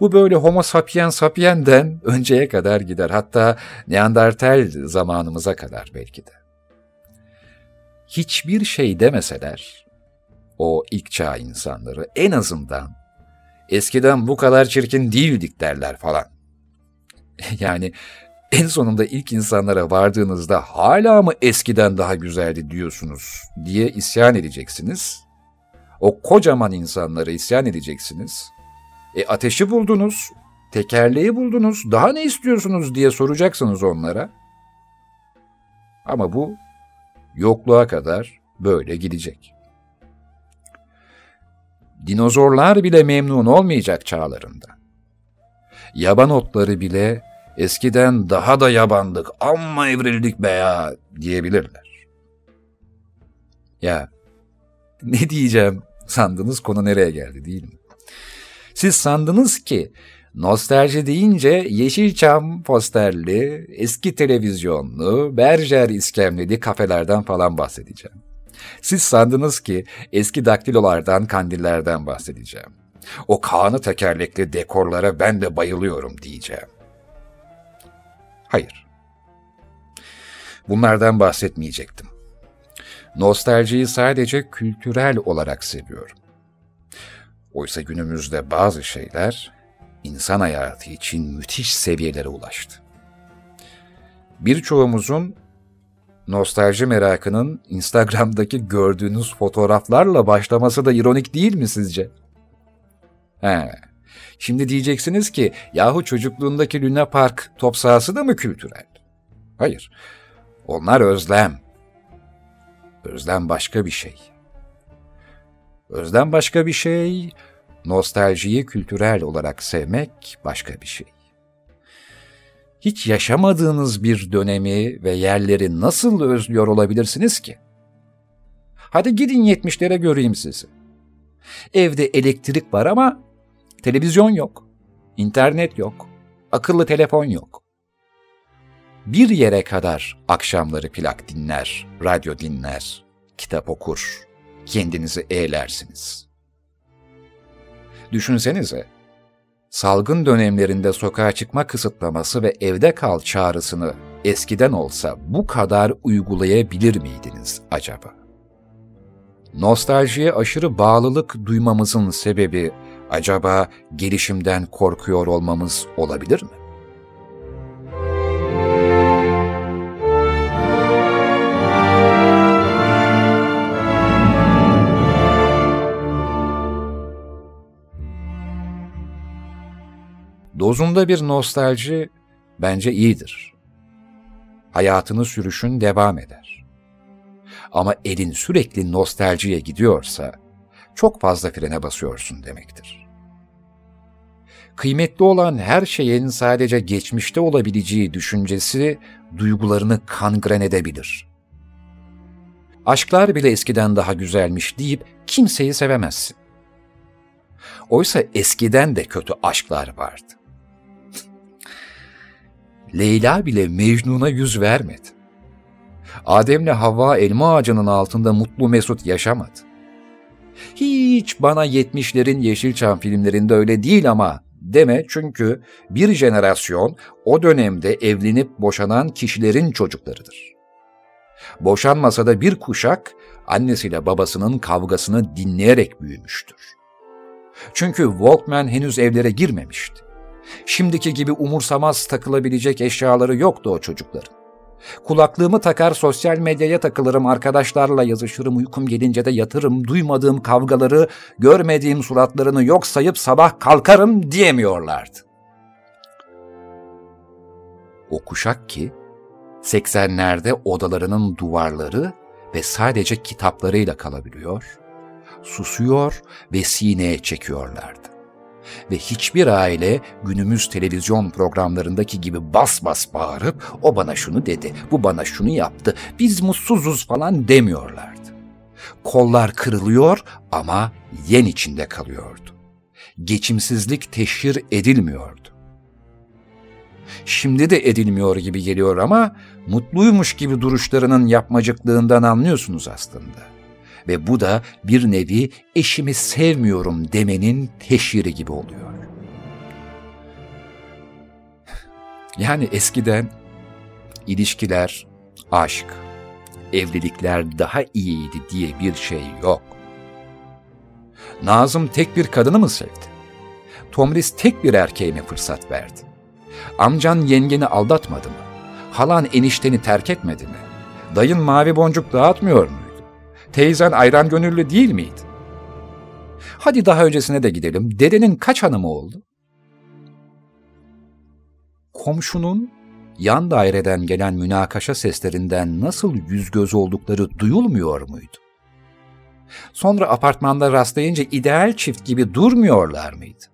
Bu böyle homo sapiens sapiens'den <laughs> önceye kadar gider. Hatta Neandertal zamanımıza kadar belki de. Hiçbir şey demeseler, o ilk çağ insanları en azından eskiden bu kadar çirkin değildik derler falan. <laughs> yani en sonunda ilk insanlara vardığınızda hala mı eskiden daha güzeldi diyorsunuz diye isyan edeceksiniz. O kocaman insanlara isyan edeceksiniz. E ateşi buldunuz, tekerleği buldunuz, daha ne istiyorsunuz diye soracaksınız onlara. Ama bu yokluğa kadar böyle gidecek. Dinozorlar bile memnun olmayacak çağlarında. Yaban otları bile eskiden daha da yabandık, amma evrildik be ya diyebilirler. Ya ne diyeceğim sandınız konu nereye geldi değil mi? Siz sandınız ki nostalji deyince Yeşilçam posterli, eski televizyonlu, berjer iskemleli kafelerden falan bahsedeceğim. Siz sandınız ki eski daktilolardan, kandillerden bahsedeceğim. O kanı tekerlekli dekorlara ben de bayılıyorum diyeceğim. Hayır. Bunlardan bahsetmeyecektim. Nostaljiyi sadece kültürel olarak seviyorum. Oysa günümüzde bazı şeyler insan hayatı için müthiş seviyelere ulaştı. Birçoğumuzun nostalji merakının Instagram'daki gördüğünüz fotoğraflarla başlaması da ironik değil mi sizce? He. Şimdi diyeceksiniz ki yahu çocukluğundaki Luna Park top sahası da mı kültürel? Hayır. Onlar özlem. Özlem başka bir şey. Özlem başka bir şey, nostaljiyi kültürel olarak sevmek başka bir şey. Hiç yaşamadığınız bir dönemi ve yerleri nasıl özlüyor olabilirsiniz ki? Hadi gidin yetmişlere göreyim sizi. Evde elektrik var ama televizyon yok, internet yok, akıllı telefon yok. Bir yere kadar akşamları plak dinler, radyo dinler, kitap okur, kendinizi eğlersiniz. Düşünsenize, salgın dönemlerinde sokağa çıkma kısıtlaması ve evde kal çağrısını eskiden olsa bu kadar uygulayabilir miydiniz acaba? Nostaljiye aşırı bağlılık duymamızın sebebi acaba gelişimden korkuyor olmamız olabilir mi? Dozunda bir nostalji bence iyidir. Hayatını sürüşün devam eder. Ama elin sürekli nostaljiye gidiyorsa çok fazla frene basıyorsun demektir. Kıymetli olan her şeyin sadece geçmişte olabileceği düşüncesi duygularını kangren edebilir. Aşklar bile eskiden daha güzelmiş deyip kimseyi sevemezsin. Oysa eskiden de kötü aşklar vardı. Leyla bile Mecnun'a yüz vermedi. Adem'le Havva elma ağacının altında mutlu mesut yaşamadı. Hiç bana yetmişlerin Yeşilçam filmlerinde öyle değil ama deme çünkü bir jenerasyon o dönemde evlenip boşanan kişilerin çocuklarıdır. Boşanmasa da bir kuşak annesiyle babasının kavgasını dinleyerek büyümüştür. Çünkü Walkman henüz evlere girmemişti. Şimdiki gibi umursamaz takılabilecek eşyaları yoktu o çocukların. Kulaklığımı takar sosyal medyaya takılırım, arkadaşlarla yazışırım, uykum gelince de yatırım, duymadığım kavgaları, görmediğim suratlarını yok sayıp sabah kalkarım diyemiyorlardı. O kuşak ki 80'lerde odalarının duvarları ve sadece kitaplarıyla kalabiliyor, susuyor ve sineye çekiyorlardı. Ve hiçbir aile günümüz televizyon programlarındaki gibi bas bas bağırıp o bana şunu dedi, bu bana şunu yaptı, biz mutsuzuz falan demiyorlardı. Kollar kırılıyor ama yen içinde kalıyordu. Geçimsizlik teşhir edilmiyordu. Şimdi de edilmiyor gibi geliyor ama mutluymuş gibi duruşlarının yapmacıklığından anlıyorsunuz aslında. Ve bu da bir nevi eşimi sevmiyorum demenin teşhiri gibi oluyor. Yani eskiden ilişkiler, aşk, evlilikler daha iyiydi diye bir şey yok. Nazım tek bir kadını mı sevdi? Tomris tek bir erkeğe mi fırsat verdi? Amcan yengeni aldatmadı mı? Halan enişteni terk etmedi mi? Dayın mavi boncuk dağıtmıyor muydu? Teyzen ayran gönüllü değil miydi? Hadi daha öncesine de gidelim. Dedenin kaç hanımı oldu? Komşunun yan daireden gelen münakaşa seslerinden nasıl yüz göz oldukları duyulmuyor muydu? Sonra apartmanda rastlayınca ideal çift gibi durmuyorlar mıydı?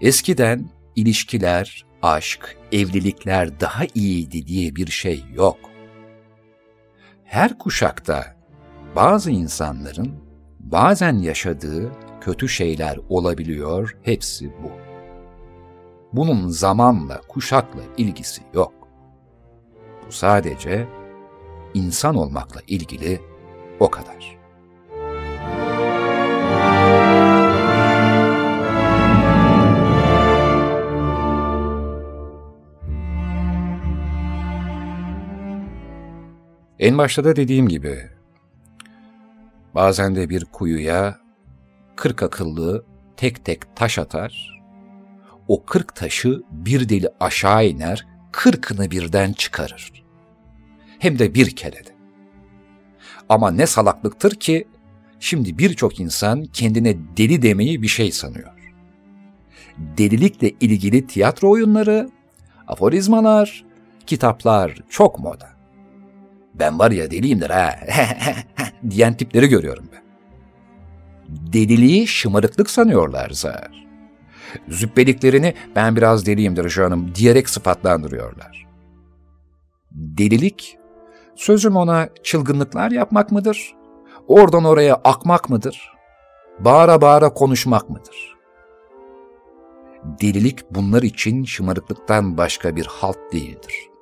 Eskiden ilişkiler, aşk, evlilikler daha iyiydi diye bir şey yok. Her kuşakta bazı insanların bazen yaşadığı kötü şeyler olabiliyor, hepsi bu. Bunun zamanla, kuşakla ilgisi yok. Bu sadece insan olmakla ilgili o kadar. En başta da dediğim gibi, bazen de bir kuyuya kırk akıllı tek tek taş atar, o kırk taşı bir deli aşağı iner, kırkını birden çıkarır. Hem de bir kerede. Ama ne salaklıktır ki, şimdi birçok insan kendine deli demeyi bir şey sanıyor. Delilikle ilgili tiyatro oyunları, aforizmalar, kitaplar çok moda ben var ya deliyimdir ha <laughs> diyen tipleri görüyorum ben. Deliliği şımarıklık sanıyorlar zar. Züppeliklerini ben biraz deliyimdir canım diyerek sıfatlandırıyorlar. Delilik, sözüm ona çılgınlıklar yapmak mıdır? Oradan oraya akmak mıdır? Bağıra bağıra konuşmak mıdır? Delilik bunlar için şımarıklıktan başka bir halt değildir.''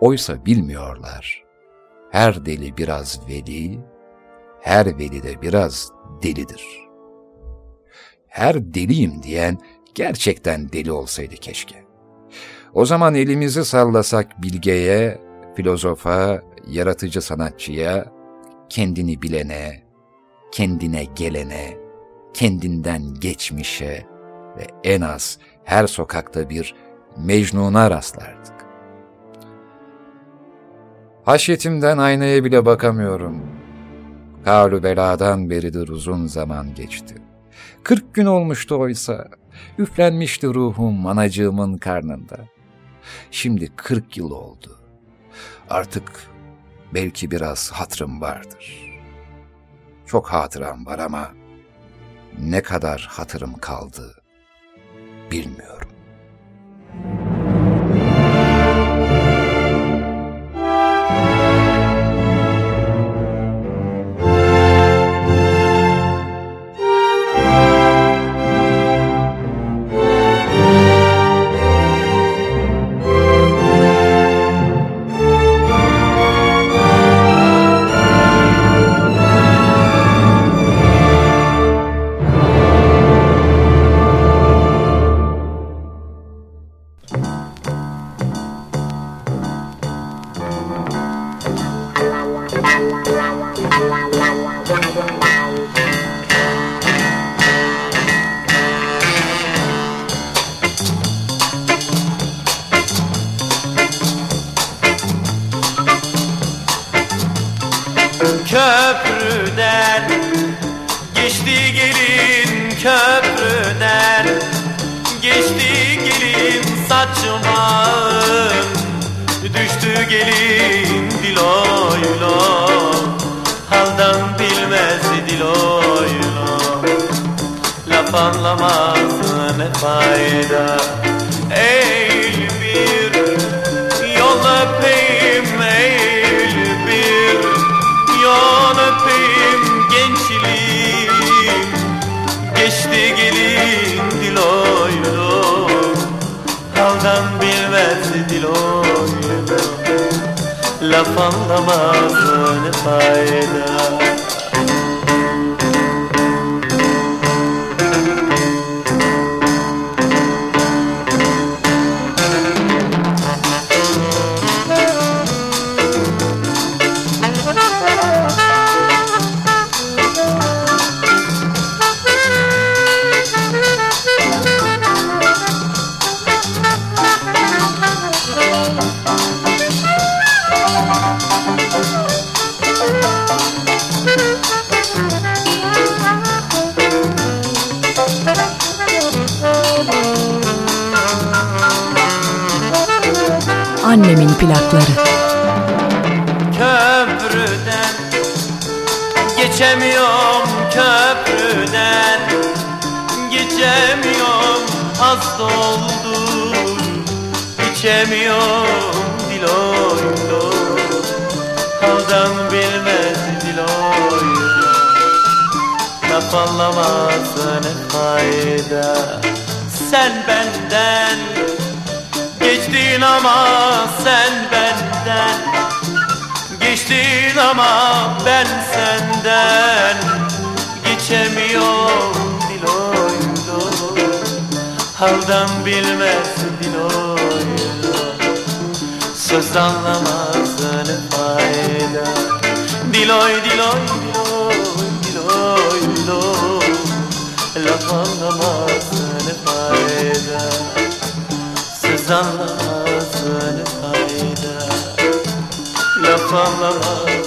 Oysa bilmiyorlar. Her deli biraz veli, her veli de biraz delidir. Her deliyim diyen gerçekten deli olsaydı keşke. O zaman elimizi sallasak bilgeye, filozofa, yaratıcı sanatçıya, kendini bilene, kendine gelene, kendinden geçmişe ve en az her sokakta bir Mecnun'a rastlardık. Haşyetimden aynaya bile bakamıyorum. Kavlu beladan beridir uzun zaman geçti. Kırk gün olmuştu oysa. Üflenmişti ruhum anacığımın karnında. Şimdi kırk yıl oldu. Artık belki biraz hatırım vardır. Çok hatıram var ama ne kadar hatırım kaldı bilmiyorum. Haldan bilmez diloylo Laf anlamaz ne fayda plakları. köprüden Geçemiyorum köprüden Geçemiyorum. Hasta oldum İçemiyorum diloylo Haldan bilmez diloylo Laf anlamaz ne fayda? Sen benden Geçtin ama sen benden. Geçtin ama ben senden. Geçemiyorum diloylo Haldan bilmez diloylo Söz anlamaz ne fayda. Diloy diloy diloy diloy diloy Laf anlamaz Söz anlamaz ne fayda Laf anlamaz